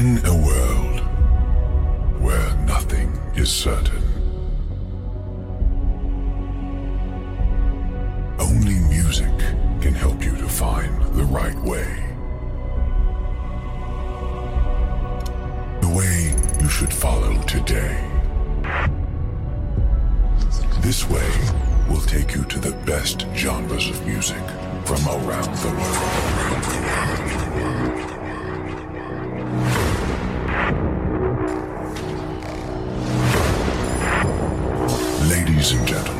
In a world where nothing is certain, only music can help you to find the right way. The way you should follow today. This way will take you to the best genres of music from around the world. And gentlemen,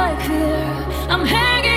like fear. I'm hanging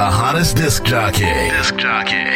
the hottest disc jockey. Disc jockey.